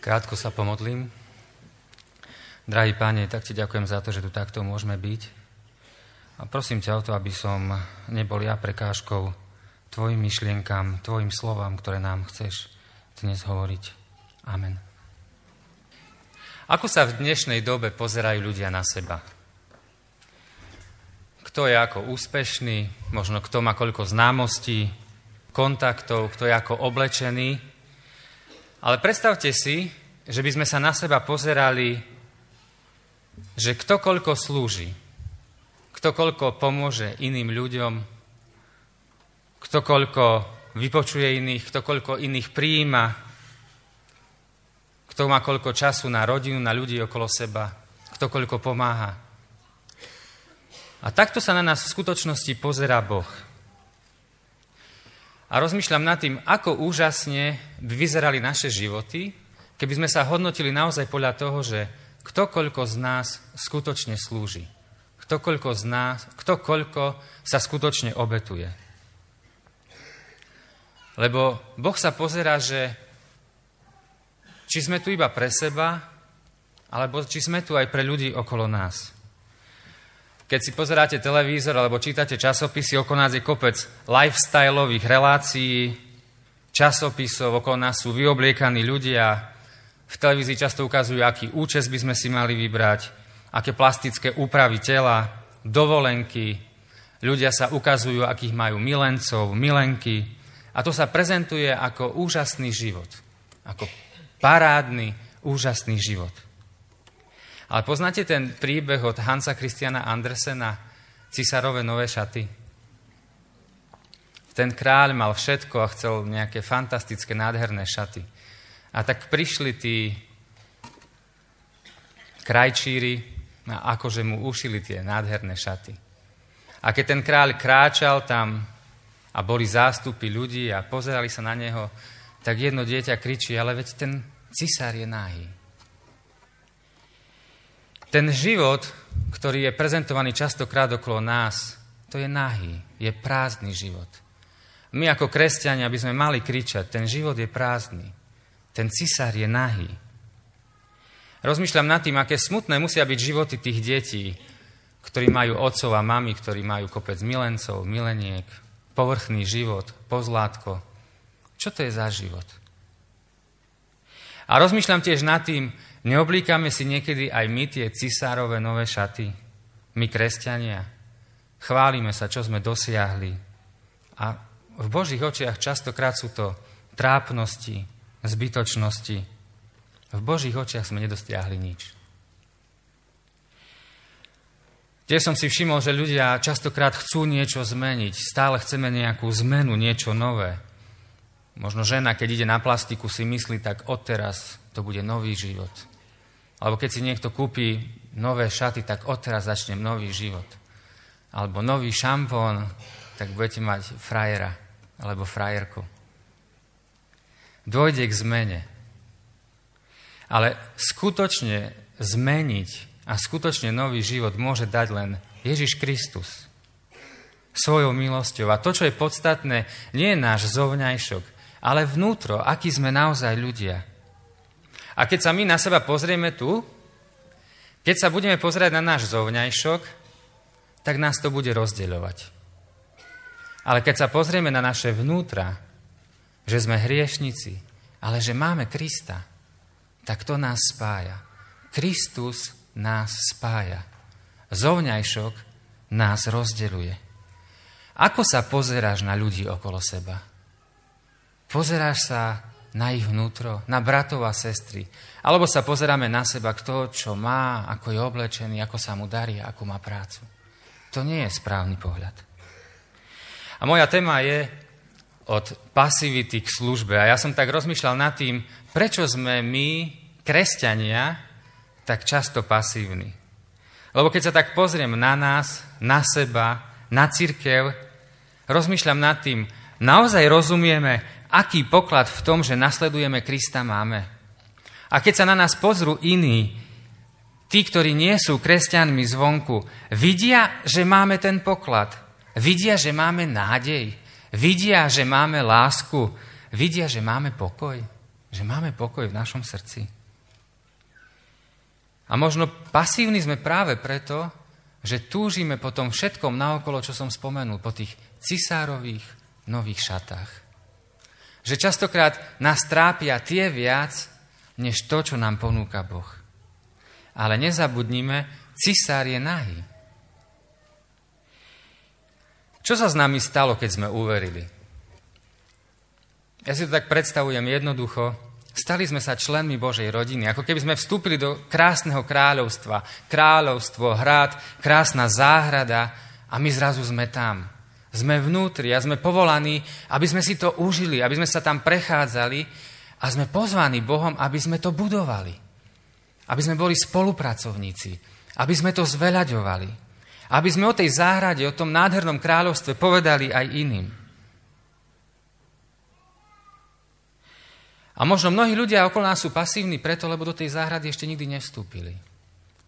Krátko sa pomodlím. Drahý páne, tak ti ďakujem za to, že tu takto môžeme byť. A prosím ťa o to, aby som nebol ja prekážkou tvojim myšlienkam, tvojim slovám, ktoré nám chceš dnes hovoriť. Amen. Ako sa v dnešnej dobe pozerajú ľudia na seba? Kto je ako úspešný, možno kto má koľko známostí, kontaktov, kto je ako oblečený, ale predstavte si, že by sme sa na seba pozerali, že kto koľko slúži, kto koľko pomôže iným ľuďom, kto koľko vypočuje iných, kto koľko iných prijíma, kto má koľko času na rodinu, na ľudí okolo seba, kto koľko pomáha. A takto sa na nás v skutočnosti pozerá Boh a rozmýšľam nad tým, ako úžasne by vyzerali naše životy, keby sme sa hodnotili naozaj podľa toho, že kto koľko z nás skutočne slúži. Kto koľko z nás, kto koľko sa skutočne obetuje. Lebo Boh sa pozera, že či sme tu iba pre seba, alebo či sme tu aj pre ľudí okolo nás. Keď si pozeráte televízor alebo čítate časopisy, okolo nás je kopec lifestyleových relácií, časopisov, okolo nás sú vyobliekaní ľudia. V televízii často ukazujú, aký účes by sme si mali vybrať, aké plastické úpravy tela, dovolenky. Ľudia sa ukazujú, akých majú milencov, milenky. A to sa prezentuje ako úžasný život. Ako parádny, úžasný život. Ale poznáte ten príbeh od Hansa Christiana Andersena, Cisárove nové šaty? Ten kráľ mal všetko a chcel nejaké fantastické, nádherné šaty. A tak prišli tí krajčíri a akože mu ušili tie nádherné šaty. A keď ten kráľ kráčal tam a boli zástupy ľudí a pozerali sa na neho, tak jedno dieťa kričí, ale veď ten cisár je náhy. Ten život, ktorý je prezentovaný častokrát okolo nás, to je nahý, je prázdny život. My ako kresťania by sme mali kričať, ten život je prázdny, ten cisár je nahý. Rozmýšľam nad tým, aké smutné musia byť životy tých detí, ktorí majú otcov a mami, ktorí majú kopec milencov, mileniek, povrchný život, pozlátko. Čo to je za život? A rozmýšľam tiež nad tým, Neoblíkame si niekedy aj my tie cisárové nové šaty? My, kresťania. Chválime sa, čo sme dosiahli. A v Božích očiach častokrát sú to trápnosti, zbytočnosti. V Božích očiach sme nedosiahli nič. Tiež som si všimol, že ľudia častokrát chcú niečo zmeniť. Stále chceme nejakú zmenu, niečo nové. Možno žena, keď ide na plastiku, si myslí, tak odteraz to bude nový život. Alebo keď si niekto kúpi nové šaty, tak odteraz začnem nový život. Alebo nový šampón, tak budete mať frajera alebo frajerku. Dôjde k zmene. Ale skutočne zmeniť a skutočne nový život môže dať len Ježiš Kristus svojou milosťou. A to, čo je podstatné, nie je náš zovňajšok, ale vnútro, aký sme naozaj ľudia. A keď sa my na seba pozrieme tu, keď sa budeme pozerať na náš zovňajšok, tak nás to bude rozdeľovať. Ale keď sa pozrieme na naše vnútra, že sme hriešnici, ale že máme Krista, tak to nás spája. Kristus nás spája. Zovňajšok nás rozdeľuje. Ako sa pozeráš na ľudí okolo seba? Pozeráš sa na ich vnútro, na bratov a sestry. Alebo sa pozeráme na seba, kto čo má, ako je oblečený, ako sa mu darí, ako má prácu. To nie je správny pohľad. A moja téma je od pasivity k službe. A ja som tak rozmýšľal nad tým, prečo sme my, kresťania, tak často pasívni. Lebo keď sa tak pozriem na nás, na seba, na církev, rozmýšľam nad tým, naozaj rozumieme, aký poklad v tom, že nasledujeme Krista máme. A keď sa na nás pozrú iní, tí, ktorí nie sú kresťanmi zvonku, vidia, že máme ten poklad. Vidia, že máme nádej. Vidia, že máme lásku. Vidia, že máme pokoj. Že máme pokoj v našom srdci. A možno pasívni sme práve preto, že túžime po tom všetkom naokolo, čo som spomenul, po tých cisárových nových šatách. Že častokrát nás trápia tie viac, než to, čo nám ponúka Boh. Ale nezabudnime, cisár je nahý. Čo sa s nami stalo, keď sme uverili? Ja si to tak predstavujem jednoducho. Stali sme sa členmi Božej rodiny, ako keby sme vstúpili do krásneho kráľovstva. Kráľovstvo, hrad, krásna záhrada a my zrazu sme tam. Sme vnútri a sme povolaní, aby sme si to užili, aby sme sa tam prechádzali a sme pozvaní Bohom, aby sme to budovali. Aby sme boli spolupracovníci, aby sme to zveľaďovali. Aby sme o tej záhrade, o tom nádhernom kráľovstve povedali aj iným. A možno mnohí ľudia okolo nás sú pasívni preto, lebo do tej záhrady ešte nikdy nevstúpili.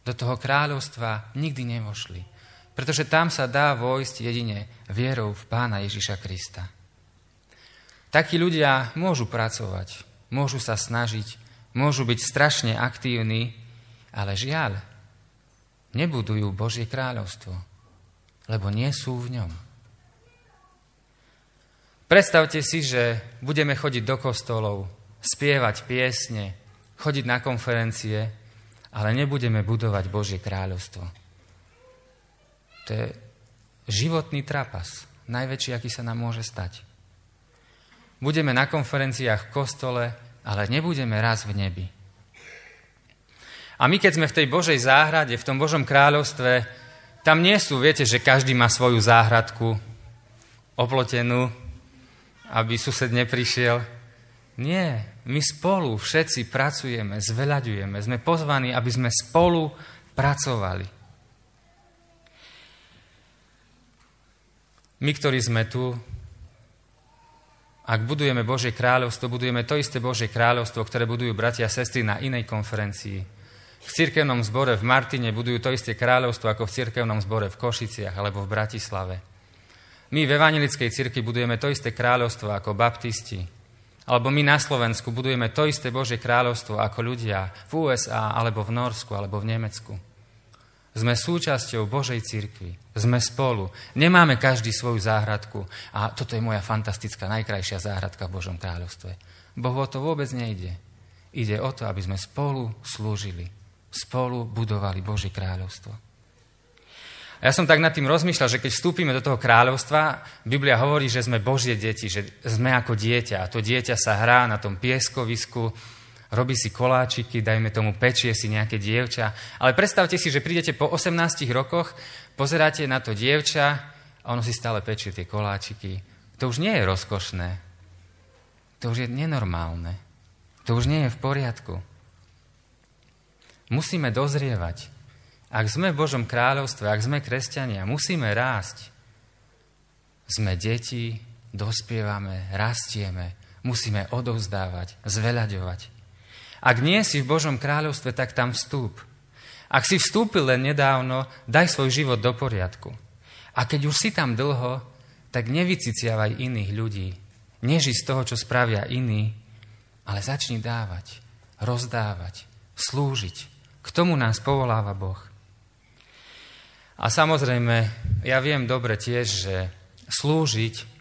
Do toho kráľovstva nikdy nevošli. Pretože tam sa dá vojsť jedine vierou v Pána Ježiša Krista. Takí ľudia môžu pracovať, môžu sa snažiť, môžu byť strašne aktívni, ale žiaľ, nebudujú Božie kráľovstvo, lebo nie sú v ňom. Predstavte si, že budeme chodiť do kostolov, spievať piesne, chodiť na konferencie, ale nebudeme budovať Božie kráľovstvo. To je životný trapas, najväčší, aký sa nám môže stať. Budeme na konferenciách v kostole, ale nebudeme raz v nebi. A my, keď sme v tej Božej záhrade, v tom Božom kráľovstve, tam nie sú, viete, že každý má svoju záhradku oplotenú, aby sused neprišiel. Nie, my spolu všetci pracujeme, zveľaďujeme, sme pozvaní, aby sme spolu pracovali. My, ktorí sme tu, ak budujeme Božie kráľovstvo, budujeme to isté Božie kráľovstvo, ktoré budujú bratia a sestry na inej konferencii. V cirkevnom zbore v Martine budujú to isté kráľovstvo ako v cirkevnom zbore v Košiciach alebo v Bratislave. My v Evangelickej cirkvi budujeme to isté kráľovstvo ako baptisti, alebo my na Slovensku budujeme to isté Božie kráľovstvo ako ľudia v USA, alebo v Norsku, alebo v Nemecku. Sme súčasťou Božej cirkvi. Sme spolu. Nemáme každý svoju záhradku. A toto je moja fantastická, najkrajšia záhradka v Božom kráľovstve. Bohu o to vôbec nejde. Ide o to, aby sme spolu slúžili. Spolu budovali Božie kráľovstvo. A ja som tak nad tým rozmýšľal, že keď vstúpime do toho kráľovstva, Biblia hovorí, že sme Božie deti, že sme ako dieťa. A to dieťa sa hrá na tom pieskovisku, robí si koláčiky, dajme tomu pečie si nejaké dievča. Ale predstavte si, že prídete po 18 rokoch, pozeráte na to dievča a ono si stále pečie tie koláčiky. To už nie je rozkošné. To už je nenormálne. To už nie je v poriadku. Musíme dozrievať. Ak sme v Božom kráľovstve, ak sme kresťania, musíme rásť. Sme deti, dospievame, rastieme, musíme odovzdávať, zveľaďovať. Ak nie si v Božom kráľovstve, tak tam vstúp. Ak si vstúpil len nedávno, daj svoj život do poriadku. A keď už si tam dlho, tak nevyciciavaj iných ľudí. Neži z toho, čo spravia iní, ale začni dávať, rozdávať, slúžiť. K tomu nás povoláva Boh. A samozrejme, ja viem dobre tiež, že slúžiť,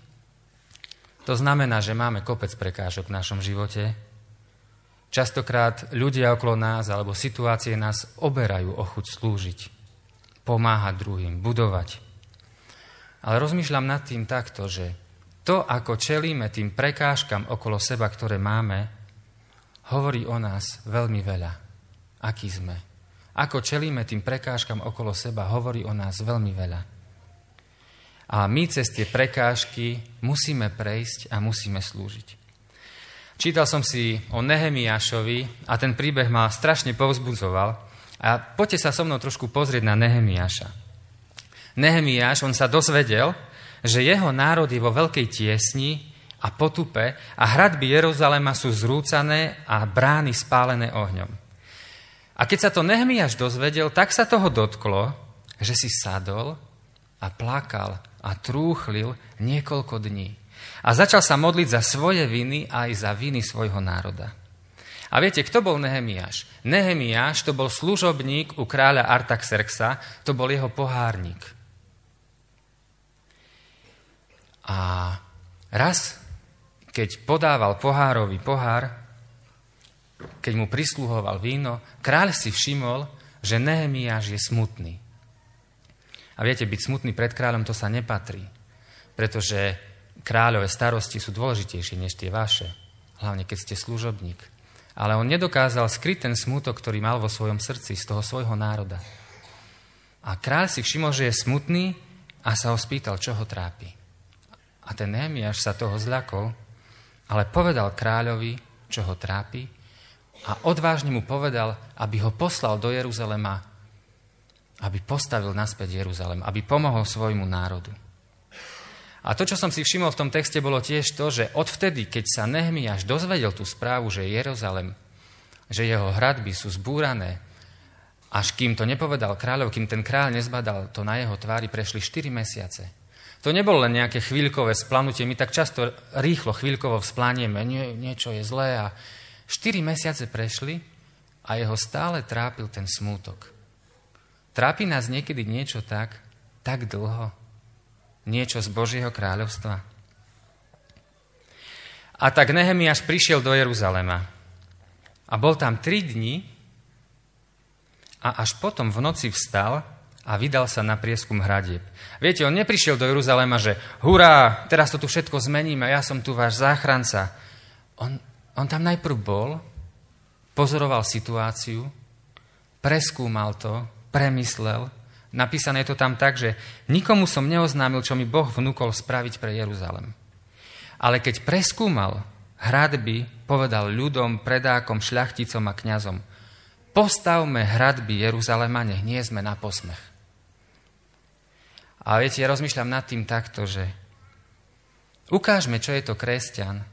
to znamená, že máme kopec prekážok v našom živote. Častokrát ľudia okolo nás alebo situácie nás oberajú o chuť slúžiť, pomáhať druhým, budovať. Ale rozmýšľam nad tým takto, že to, ako čelíme tým prekážkam okolo seba, ktoré máme, hovorí o nás veľmi veľa. Aký sme ako čelíme tým prekážkam okolo seba, hovorí o nás veľmi veľa. A my cez tie prekážky musíme prejsť a musíme slúžiť. Čítal som si o Nehemiášovi a ten príbeh ma strašne povzbudzoval. A poďte sa so mnou trošku pozrieť na Nehemiáša. Nehemiáš, on sa dozvedel, že jeho národ je vo veľkej tiesni a potupe a hradby Jeruzalema sú zrúcané a brány spálené ohňom. A keď sa to Nehemiáš dozvedel, tak sa toho dotklo, že si sadol a plakal a trúchlil niekoľko dní. A začal sa modliť za svoje viny aj za viny svojho národa. A viete, kto bol Nehemiáš? Nehemiáš to bol služobník u kráľa Artaxerxa, to bol jeho pohárnik. A raz, keď podával pohárový pohár, keď mu prisluhoval víno, kráľ si všimol, že Nehemiáš je smutný. A viete, byť smutný pred kráľom to sa nepatrí, pretože kráľové starosti sú dôležitejšie než tie vaše, hlavne keď ste služobník ale on nedokázal skryť ten smútok, ktorý mal vo svojom srdci z toho svojho národa. A kráľ si všimol, že je smutný a sa ho spýtal, čo ho trápi. A ten Nehemiáš sa toho zľakol, ale povedal kráľovi, čo ho trápi a odvážne mu povedal, aby ho poslal do Jeruzalema, aby postavil naspäť Jeruzalem, aby pomohol svojmu národu. A to, čo som si všimol v tom texte, bolo tiež to, že odvtedy, keď sa Nehemiáš dozvedel tú správu, že Jeruzalem, že jeho hradby sú zbúrané, až kým to nepovedal kráľov, kým ten kráľ nezbadal, to na jeho tvári prešli 4 mesiace. To nebolo len nejaké chvíľkové splanutie, my tak často rýchlo chvíľkovo vzplanieme, Nie, niečo je zlé a 4 mesiace prešli a jeho stále trápil ten smútok. Trápi nás niekedy niečo tak, tak dlho, niečo z Božieho kráľovstva? A tak Nehemiáš prišiel do Jeruzalema a bol tam tri dni a až potom v noci vstal a vydal sa na prieskum hradieb. Viete, on neprišiel do Jeruzalema, že hurá, teraz to tu všetko zmeníme, ja som tu váš záchranca. On, on tam najprv bol, pozoroval situáciu, preskúmal to, premyslel Napísané je to tam tak, že nikomu som neoznámil, čo mi Boh vnúkol spraviť pre Jeruzalem. Ale keď preskúmal hradby, povedal ľudom, predákom, šľachticom a kňazom, postavme hradby Jeruzalema, nech nie sme na posmech. A viete, ja rozmýšľam nad tým takto, že ukážme, čo je to kresťan,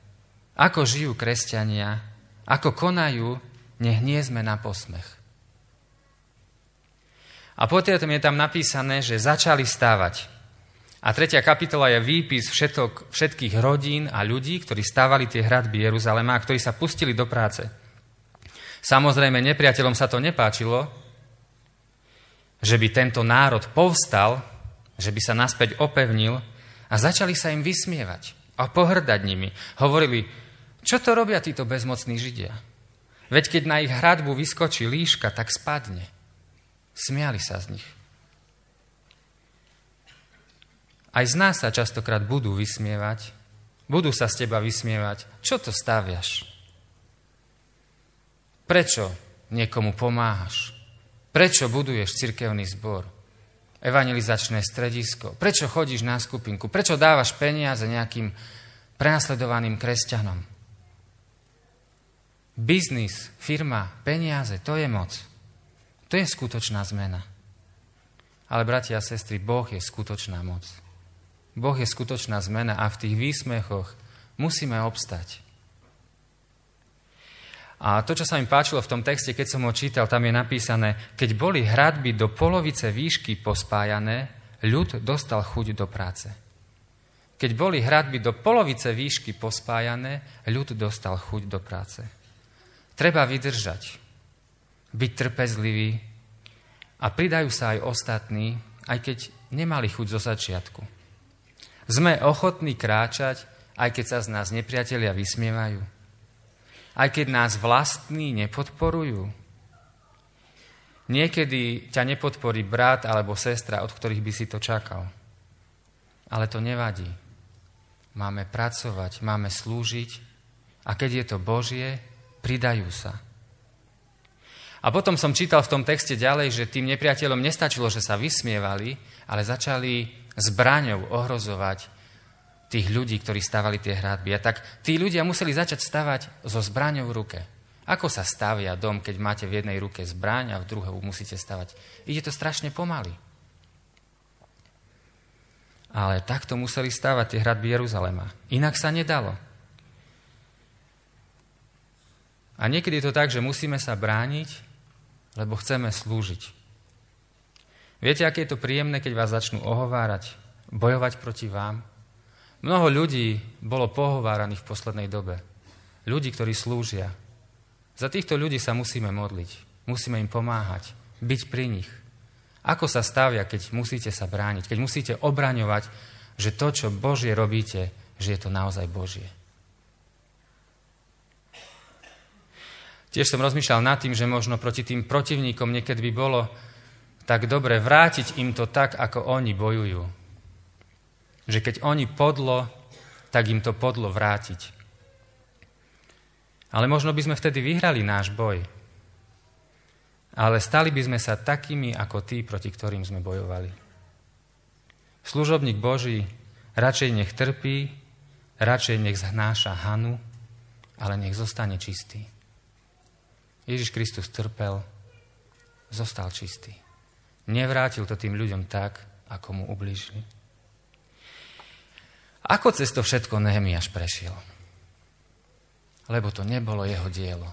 ako žijú kresťania, ako konajú, nech nie sme na posmech. A potom je tam napísané, že začali stávať. A tretia kapitola je výpis všetok, všetkých rodín a ľudí, ktorí stávali tie hradby Jeruzalema a ktorí sa pustili do práce. Samozrejme, nepriateľom sa to nepáčilo, že by tento národ povstal, že by sa naspäť opevnil a začali sa im vysmievať a pohrdať nimi. Hovorili, čo to robia títo bezmocní Židia? Veď keď na ich hradbu vyskočí líška, tak spadne. Smiali sa z nich. Aj z nás sa častokrát budú vysmievať, budú sa z teba vysmievať. Čo to staviaš? Prečo niekomu pomáhaš? Prečo buduješ cirkevný zbor? Evangelizačné stredisko? Prečo chodíš na skupinku? Prečo dávaš peniaze nejakým prenasledovaným kresťanom? Biznis, firma, peniaze, to je moc. To je skutočná zmena. Ale bratia a sestry, Boh je skutočná moc. Boh je skutočná zmena a v tých výsmechoch musíme obstať. A to, čo sa mi páčilo v tom texte, keď som ho čítal, tam je napísané, keď boli hradby do polovice výšky pospájané, ľud dostal chuť do práce. Keď boli hradby do polovice výšky pospájané, ľud dostal chuť do práce. Treba vydržať byť trpezlivý a pridajú sa aj ostatní, aj keď nemali chuť zo začiatku. Sme ochotní kráčať, aj keď sa z nás nepriatelia vysmievajú. Aj keď nás vlastní nepodporujú. Niekedy ťa nepodporí brat alebo sestra, od ktorých by si to čakal. Ale to nevadí. Máme pracovať, máme slúžiť a keď je to Božie, pridajú sa. A potom som čítal v tom texte ďalej, že tým nepriateľom nestačilo, že sa vysmievali, ale začali zbraňou ohrozovať tých ľudí, ktorí stavali tie hradby. A tak tí ľudia museli začať stavať so zbraňou v ruke. Ako sa stavia dom, keď máte v jednej ruke zbraň a v druhej musíte stavať? Ide to strašne pomaly. Ale takto museli stavať tie hradby Jeruzalema. Inak sa nedalo. A niekedy je to tak, že musíme sa brániť lebo chceme slúžiť. Viete, aké je to príjemné, keď vás začnú ohovárať, bojovať proti vám? Mnoho ľudí bolo pohováraných v poslednej dobe. Ľudí, ktorí slúžia. Za týchto ľudí sa musíme modliť. Musíme im pomáhať. Byť pri nich. Ako sa stavia, keď musíte sa brániť, keď musíte obraňovať, že to, čo Božie robíte, že je to naozaj Božie. Tiež som rozmýšľal nad tým, že možno proti tým protivníkom niekedy by bolo tak dobre vrátiť im to tak, ako oni bojujú. Že keď oni podlo, tak im to podlo vrátiť. Ale možno by sme vtedy vyhrali náš boj. Ale stali by sme sa takými ako tí, proti ktorým sme bojovali. Služobník Boží radšej nech trpí, radšej nech zhnáša hanu, ale nech zostane čistý. Ježiš Kristus trpel, zostal čistý. Nevrátil to tým ľuďom tak, ako mu ublížili. Ako cez to všetko Nehemiáš prešiel? lebo to nebolo jeho dielo.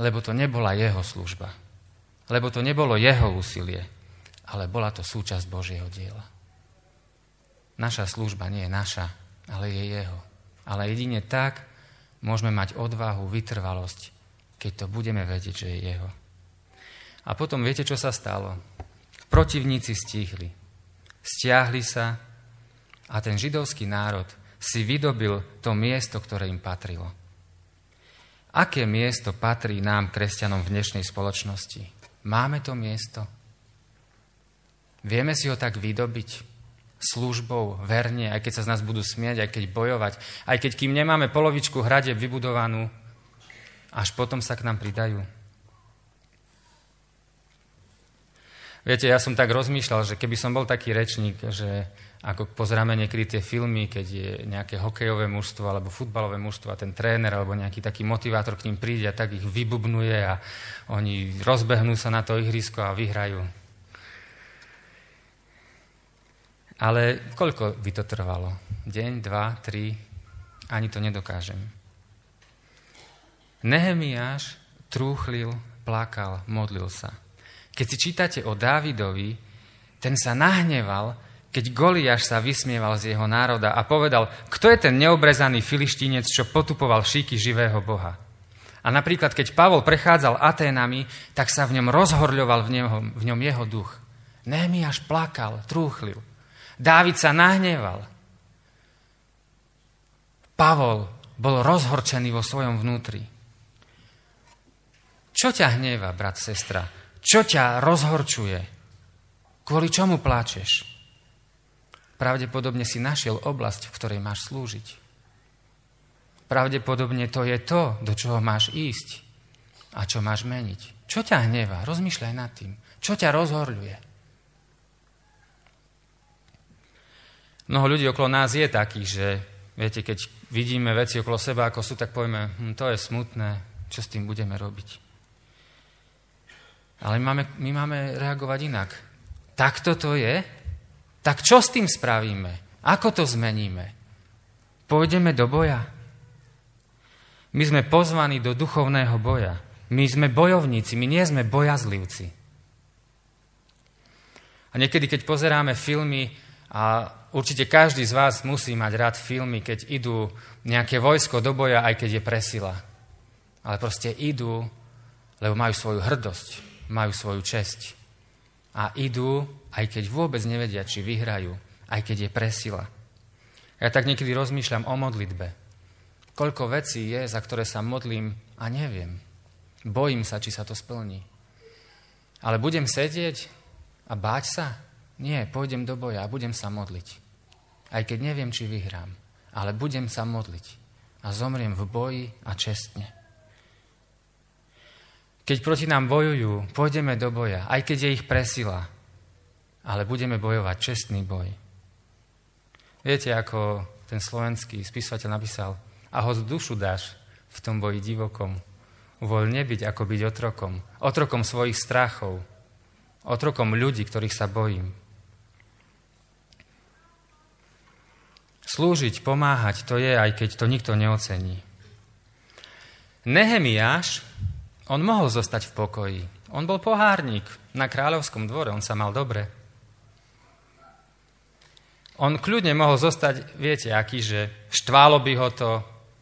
Lebo to nebola jeho služba. Lebo to nebolo jeho úsilie, ale bola to súčasť Božieho diela. Naša služba nie je naša, ale je jeho. Ale jedine tak môžeme mať odvahu, vytrvalosť, keď to budeme vedieť, že je jeho. A potom viete, čo sa stalo? Protivníci stíhli. Stiahli sa a ten židovský národ si vydobil to miesto, ktoré im patrilo. Aké miesto patrí nám, kresťanom, v dnešnej spoločnosti? Máme to miesto? Vieme si ho tak vydobiť? Službou, verne, aj keď sa z nás budú smieť, aj keď bojovať, aj keď kým nemáme polovičku hrade vybudovanú, až potom sa k nám pridajú. Viete, ja som tak rozmýšľal, že keby som bol taký rečník, že ako pozeráme niekedy tie filmy, keď je nejaké hokejové mužstvo alebo futbalové mužstvo a ten tréner alebo nejaký taký motivátor k ním príde a tak ich vybubnuje a oni rozbehnú sa na to ihrisko a vyhrajú. Ale koľko by to trvalo? Deň, dva, tri? Ani to nedokážem. Nehemiáš trúchlil, plakal, modlil sa. Keď si čítate o Dávidovi, ten sa nahneval, keď Goliáš sa vysmieval z jeho národa a povedal, kto je ten neobrezaný filištínec, čo potupoval šíky živého Boha. A napríklad, keď Pavol prechádzal Aténami, tak sa v ňom rozhorľoval v, neho, v ňom jeho duch. Némiaš plakal, trúchlil. Dávid sa nahneval. Pavol bol rozhorčený vo svojom vnútri. Čo ťa hneva, brat, sestra? Čo ťa rozhorčuje? Kvôli čomu pláčeš? Pravdepodobne si našiel oblasť, v ktorej máš slúžiť. Pravdepodobne to je to, do čoho máš ísť a čo máš meniť. Čo ťa hnevá? Rozmýšľaj nad tým. Čo ťa rozhorľuje? Mnoho ľudí okolo nás je takých, že viete, keď vidíme veci okolo seba, ako sú, tak povieme, hm, to je smutné, čo s tým budeme robiť. Ale my máme, my máme reagovať inak. Takto to je, tak čo s tým spravíme? Ako to zmeníme? Pôjdeme do boja? My sme pozvaní do duchovného boja. My sme bojovníci, my nie sme bojazlivci. A niekedy, keď pozeráme filmy, a určite každý z vás musí mať rád filmy, keď idú nejaké vojsko do boja, aj keď je presila. Ale proste idú, lebo majú svoju hrdosť, majú svoju česť. A idú aj keď vôbec nevedia, či vyhrajú, aj keď je presila. Ja tak niekedy rozmýšľam o modlitbe. Koľko vecí je, za ktoré sa modlím a neviem. Bojím sa, či sa to splní. Ale budem sedieť a báť sa? Nie, pôjdem do boja a budem sa modliť. Aj keď neviem, či vyhrám. Ale budem sa modliť. A zomriem v boji a čestne. Keď proti nám bojujú, pôjdeme do boja, aj keď je ich presila, ale budeme bojovať čestný boj. Viete, ako ten slovenský spisovateľ napísal, a ho z dušu dáš v tom boji divokom. Uvoľ nebyť ako byť otrokom. Otrokom svojich strachov. Otrokom ľudí, ktorých sa bojím. Slúžiť, pomáhať, to je, aj keď to nikto neocení. Nehemiáš, on mohol zostať v pokoji. On bol pohárnik na kráľovskom dvore, on sa mal dobre. On kľudne mohol zostať, viete, aký, že štválo by ho to,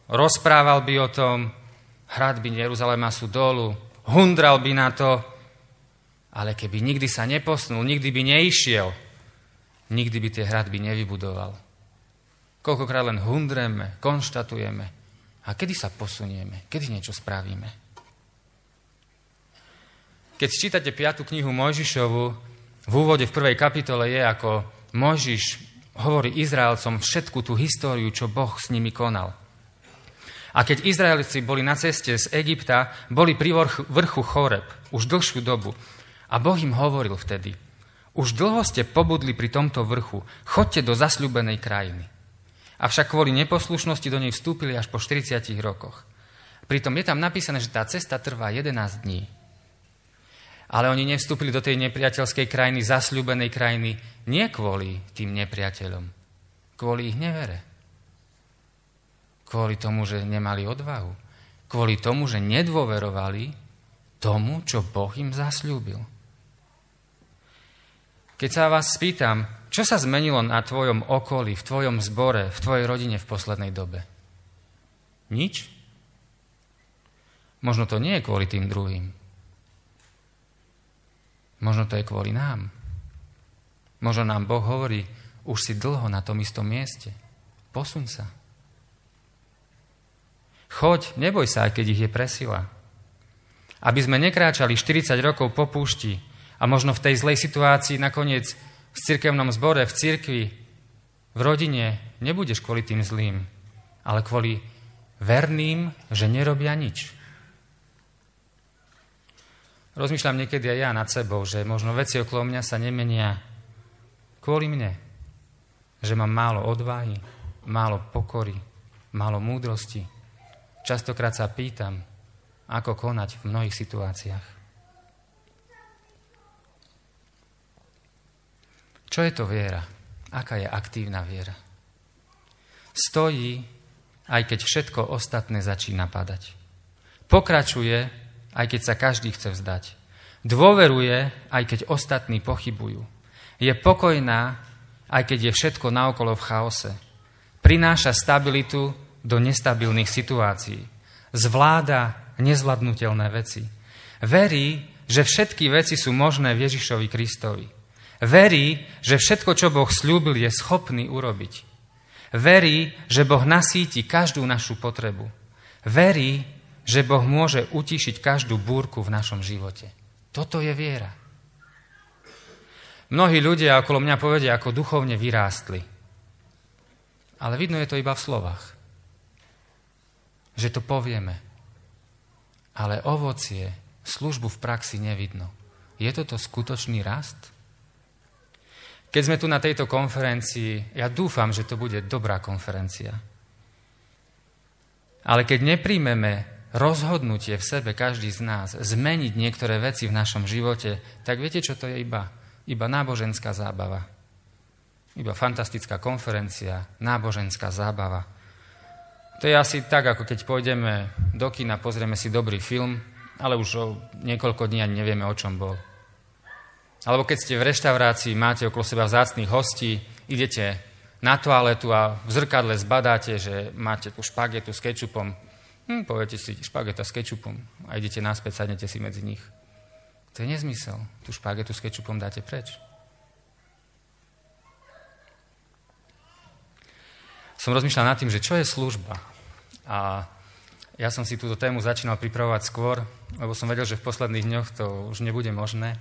rozprával by o tom, hradby Jeruzalema sú dolu, hundral by na to, ale keby nikdy sa neposnul, nikdy by neišiel, nikdy by tie hradby nevybudoval. Koľkokrát len hundreme, konštatujeme. A kedy sa posunieme? Kedy niečo spravíme? Keď čítate 5. knihu Mojžišovu, v úvode v prvej kapitole je, ako Mojžiš hovorí Izraelcom všetku tú históriu, čo Boh s nimi konal. A keď Izraelci boli na ceste z Egypta, boli pri vrchu Choreb už dlhšiu dobu. A Boh im hovoril vtedy, už dlho ste pobudli pri tomto vrchu, chodte do zasľubenej krajiny. Avšak kvôli neposlušnosti do nej vstúpili až po 40 rokoch. Pritom je tam napísané, že tá cesta trvá 11 dní. Ale oni nevstúpili do tej nepriateľskej krajiny, zasľúbenej krajiny, nie kvôli tým nepriateľom, kvôli ich nevere. Kvôli tomu, že nemali odvahu. Kvôli tomu, že nedôverovali tomu, čo Boh im zasľúbil. Keď sa vás spýtam, čo sa zmenilo na tvojom okolí, v tvojom zbore, v tvojej rodine v poslednej dobe? Nič? Možno to nie je kvôli tým druhým. Možno to je kvôli nám. Možno nám Boh hovorí, už si dlho na tom istom mieste. Posuň sa. Choď, neboj sa, aj keď ich je presila. Aby sme nekráčali 40 rokov po púšti, a možno v tej zlej situácii nakoniec v cirkevnom zbore, v cirkvi, v rodine nebudeš kvôli tým zlým, ale kvôli verným, že nerobia nič. Rozmýšľam niekedy aj ja nad sebou, že možno veci okolo mňa sa nemenia kvôli mne. Že mám málo odvahy, málo pokory, málo múdrosti. Častokrát sa pýtam, ako konať v mnohých situáciách. Čo je to viera? Aká je aktívna viera? Stojí, aj keď všetko ostatné začína padať. Pokračuje, aj keď sa každý chce vzdať. Dôveruje, aj keď ostatní pochybujú. Je pokojná, aj keď je všetko naokolo v chaose. Prináša stabilitu do nestabilných situácií. Zvláda nezvladnutelné veci. Verí, že všetky veci sú možné v Ježišovi Kristovi. Verí, že všetko, čo Boh slúbil, je schopný urobiť. Verí, že Boh nasíti každú našu potrebu. Verí, že Boh môže utišiť každú búrku v našom živote. Toto je viera. Mnohí ľudia okolo mňa povedia, ako duchovne vyrástli. Ale vidno je to iba v slovách. Že to povieme. Ale ovocie, službu v praxi nevidno. Je toto skutočný rast? Keď sme tu na tejto konferencii, ja dúfam, že to bude dobrá konferencia. Ale keď nepríjmeme rozhodnutie v sebe, každý z nás, zmeniť niektoré veci v našom živote, tak viete, čo to je iba? Iba náboženská zábava. Iba fantastická konferencia, náboženská zábava. To je asi tak, ako keď pôjdeme do kina, pozrieme si dobrý film, ale už o niekoľko dní ani nevieme, o čom bol. Alebo keď ste v reštaurácii, máte okolo seba vzácných hostí, idete na toaletu a v zrkadle zbadáte, že máte tu špagetu s kečupom. Hm, poviete si špageta s kečupom a idete naspäť, sadnete si medzi nich. To je nezmysel. Tu špagetu s kečupom dáte preč. Som rozmýšľal nad tým, že čo je služba. A ja som si túto tému začínal pripravovať skôr, lebo som vedel, že v posledných dňoch to už nebude možné.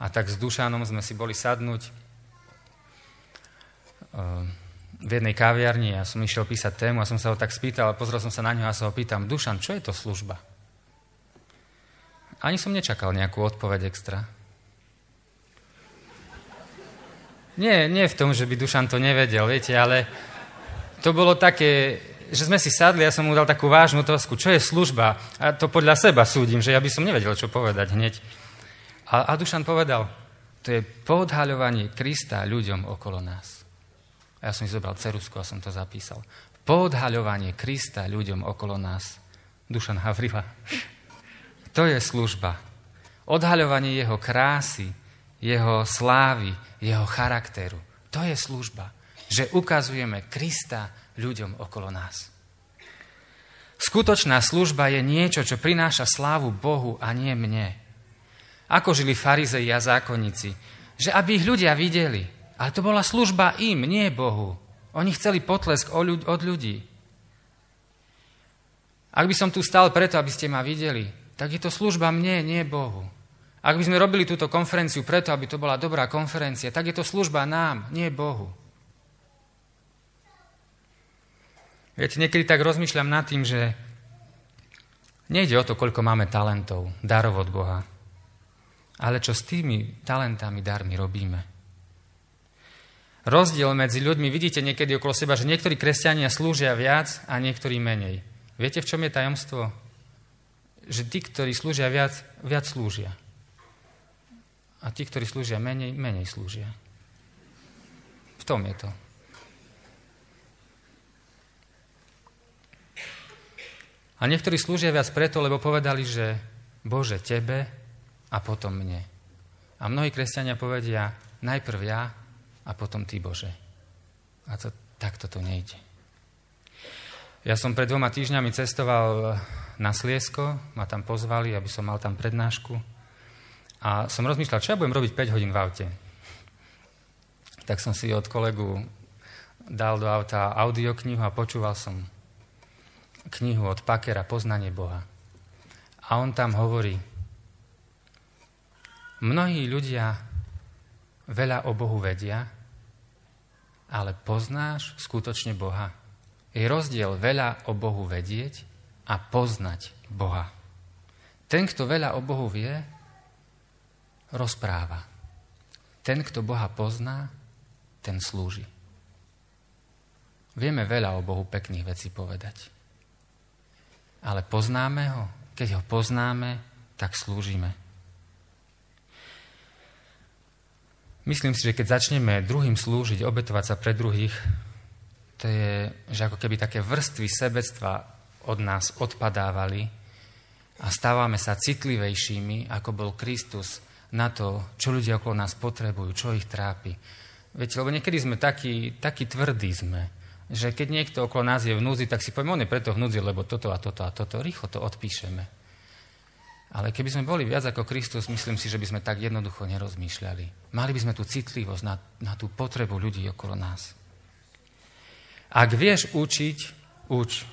A tak s Dušanom sme si boli sadnúť eh, v jednej kaviarni a som išiel písať tému a som sa ho tak spýtal a pozrel som sa na ňo a sa ho pýtam, Dušan, čo je to služba? Ani som nečakal nejakú odpoveď extra. Nie, nie v tom, že by Dušan to nevedel, viete, ale to bolo také, že sme si sadli, ja som mu dal takú vážnu otázku, čo je služba? A to podľa seba súdim, že ja by som nevedel, čo povedať hneď. A, a Dušan povedal, to je podhaľovanie Krista ľuďom okolo nás. A ja som si zobral cerusku a som to zapísal. Podhaľovanie Krista ľuďom okolo nás. Dušan Havrila. To je služba. Odhaľovanie jeho krásy, jeho slávy, jeho charakteru. To je služba. Že ukazujeme Krista ľuďom okolo nás. Skutočná služba je niečo, čo prináša slávu Bohu a nie mne. Ako žili farizei a zákonníci? Že aby ich ľudia videli. Ale to bola služba im, nie Bohu. Oni chceli potlesk od ľudí. Ak by som tu stal preto, aby ste ma videli, tak je to služba mne, nie Bohu. Ak by sme robili túto konferenciu preto, aby to bola dobrá konferencia, tak je to služba nám, nie Bohu. Viete, niekedy tak rozmýšľam nad tým, že nejde o to, koľko máme talentov, darov od Boha, ale čo s tými talentami, darmi robíme. Rozdiel medzi ľuďmi vidíte niekedy okolo seba, že niektorí kresťania slúžia viac a niektorí menej. Viete, v čom je tajomstvo? Že tí, ktorí slúžia viac, viac slúžia. A tí, ktorí slúžia menej, menej slúžia. V tom je to. A niektorí slúžia viac preto, lebo povedali, že Bože, Tebe a potom mne. A mnohí kresťania povedia, najprv ja a potom Ty, Bože. A to, takto to nejde. Ja som pred dvoma týždňami cestoval na Sliesko, ma tam pozvali, aby som mal tam prednášku. A som rozmýšľal, čo ja budem robiť 5 hodín v aute. Tak som si od kolegu dal do auta audioknihu a počúval som knihu od Pakera Poznanie Boha. A on tam hovorí, mnohí ľudia veľa o Bohu vedia, ale poznáš skutočne Boha. Je rozdiel veľa o Bohu vedieť a poznať Boha. Ten, kto veľa o Bohu vie, rozpráva. Ten, kto Boha pozná, ten slúži. Vieme veľa o Bohu pekných vecí povedať ale poznáme ho. Keď ho poznáme, tak slúžime. Myslím si, že keď začneme druhým slúžiť, obetovať sa pre druhých, to je, že ako keby také vrstvy sebectva od nás odpadávali a stávame sa citlivejšími, ako bol Kristus, na to, čo ľudia okolo nás potrebujú, čo ich trápi. Viete, lebo niekedy sme takí, takí tvrdí sme, že keď niekto okolo nás je v núzi, tak si povieme, on je preto v núzi, lebo toto a toto a toto, rýchlo to odpíšeme. Ale keby sme boli viac ako Kristus, myslím si, že by sme tak jednoducho nerozmýšľali. Mali by sme tú citlivosť na, na tú potrebu ľudí okolo nás. Ak vieš učiť, uč.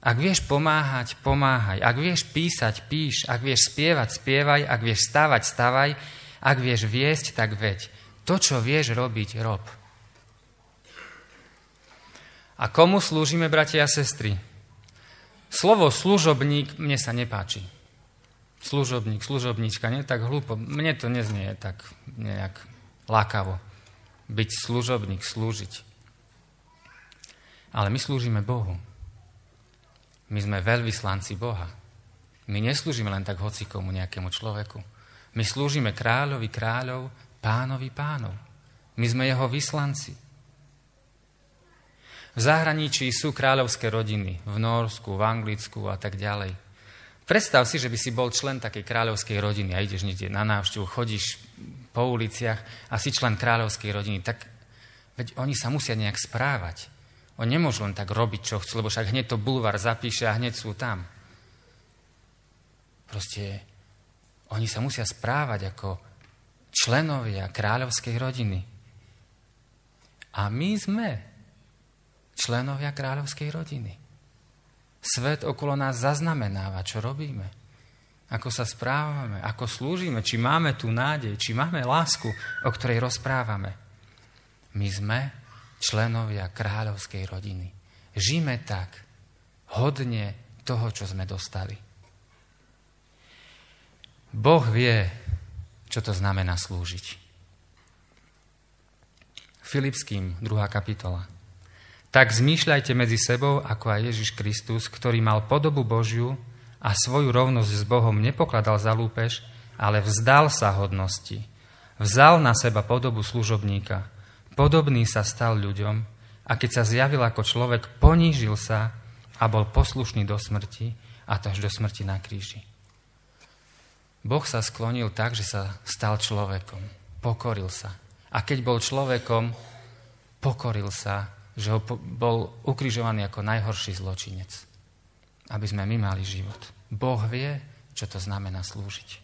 Ak vieš pomáhať, pomáhaj. Ak vieš písať, píš. Ak vieš spievať, spievaj. Ak vieš stávať, stavaj. Ak vieš viesť, tak veď. To, čo vieš robiť, rob. A komu slúžime, bratia a sestry? Slovo služobník mne sa nepáči. Služobník, služobníčka, nie tak hlúpo. Mne to neznie tak nejak lákavo. Byť služobník, slúžiť. Ale my slúžime Bohu. My sme veľvyslanci Boha. My neslúžime len tak hocikomu nejakému človeku. My slúžime kráľovi kráľov, pánovi pánov. My sme jeho vyslanci. V zahraničí sú kráľovské rodiny, v Norsku, v Anglicku a tak ďalej. Predstav si, že by si bol člen takej kráľovskej rodiny a ideš niekde na návštevu, chodíš po uliciach a si člen kráľovskej rodiny, tak veď oni sa musia nejak správať. Oni nemôžu len tak robiť, čo chcú, lebo však hneď to bulvar zapíše a hneď sú tam. Proste oni sa musia správať ako členovia kráľovskej rodiny. A my sme členovia kráľovskej rodiny. Svet okolo nás zaznamenáva, čo robíme, ako sa správame, ako slúžime, či máme tú nádej, či máme lásku, o ktorej rozprávame. My sme členovia kráľovskej rodiny. Žime tak, hodne toho, čo sme dostali. Boh vie, čo to znamená slúžiť. Filipským, druhá kapitola. Tak zmýšľajte medzi sebou, ako aj Ježiš Kristus, ktorý mal podobu Božiu a svoju rovnosť s Bohom nepokladal za lúpež, ale vzdal sa hodnosti. Vzal na seba podobu služobníka. Podobný sa stal ľuďom a keď sa zjavil ako človek, ponížil sa a bol poslušný do smrti a to až do smrti na kríži. Boh sa sklonil tak, že sa stal človekom. Pokoril sa. A keď bol človekom, pokoril sa že ho bol ukrižovaný ako najhorší zločinec. aby sme my mali život. Boh vie, čo to znamená slúžiť.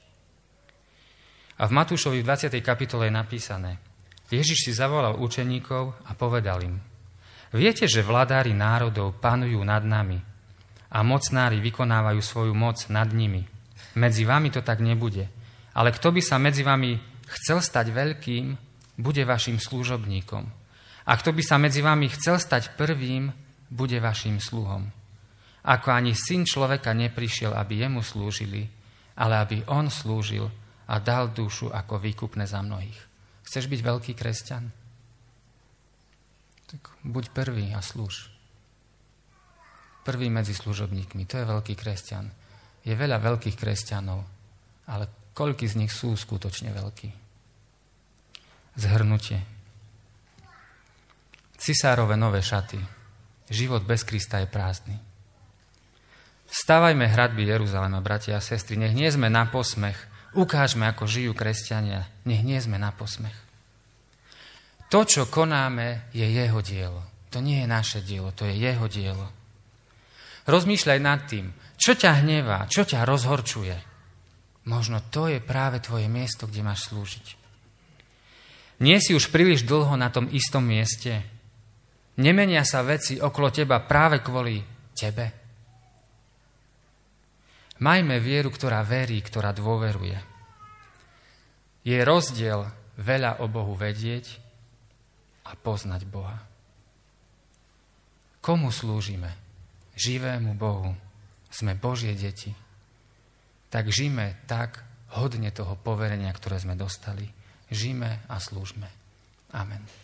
A v Matúšovi v 20. kapitole je napísané, Ježiš si zavolal učeníkov a povedal im, Viete, že vladári národov panujú nad nami a mocnári vykonávajú svoju moc nad nimi. Medzi vami to tak nebude. Ale kto by sa medzi vami chcel stať veľkým, bude vašim služobníkom. A kto by sa medzi vami chcel stať prvým, bude vašim sluhom. Ako ani syn človeka neprišiel, aby jemu slúžili, ale aby on slúžil a dal dušu ako výkupné za mnohých. Chceš byť veľký kresťan? Tak buď prvý a slúž. Prvý medzi služobníkmi, to je veľký kresťan. Je veľa veľkých kresťanov, ale koľky z nich sú skutočne veľkí? Zhrnutie. Cisárove nové šaty. Život bez Krista je prázdny. Stávajme hradby Jeruzalema, bratia a sestry. Nech nie sme na posmech. Ukážme, ako žijú kresťania. Nech nie sme na posmech. To, čo konáme, je jeho dielo. To nie je naše dielo, to je jeho dielo. Rozmýšľaj nad tým, čo ťa hnevá, čo ťa rozhorčuje. Možno to je práve tvoje miesto, kde máš slúžiť. Nie si už príliš dlho na tom istom mieste. Nemenia sa veci okolo teba práve kvôli tebe. Majme vieru, ktorá verí, ktorá dôveruje. Je rozdiel veľa o Bohu vedieť a poznať Boha. Komu slúžime? Živému Bohu. Sme Božie deti. Tak žime tak hodne toho poverenia, ktoré sme dostali. Žime a slúžme. Amen.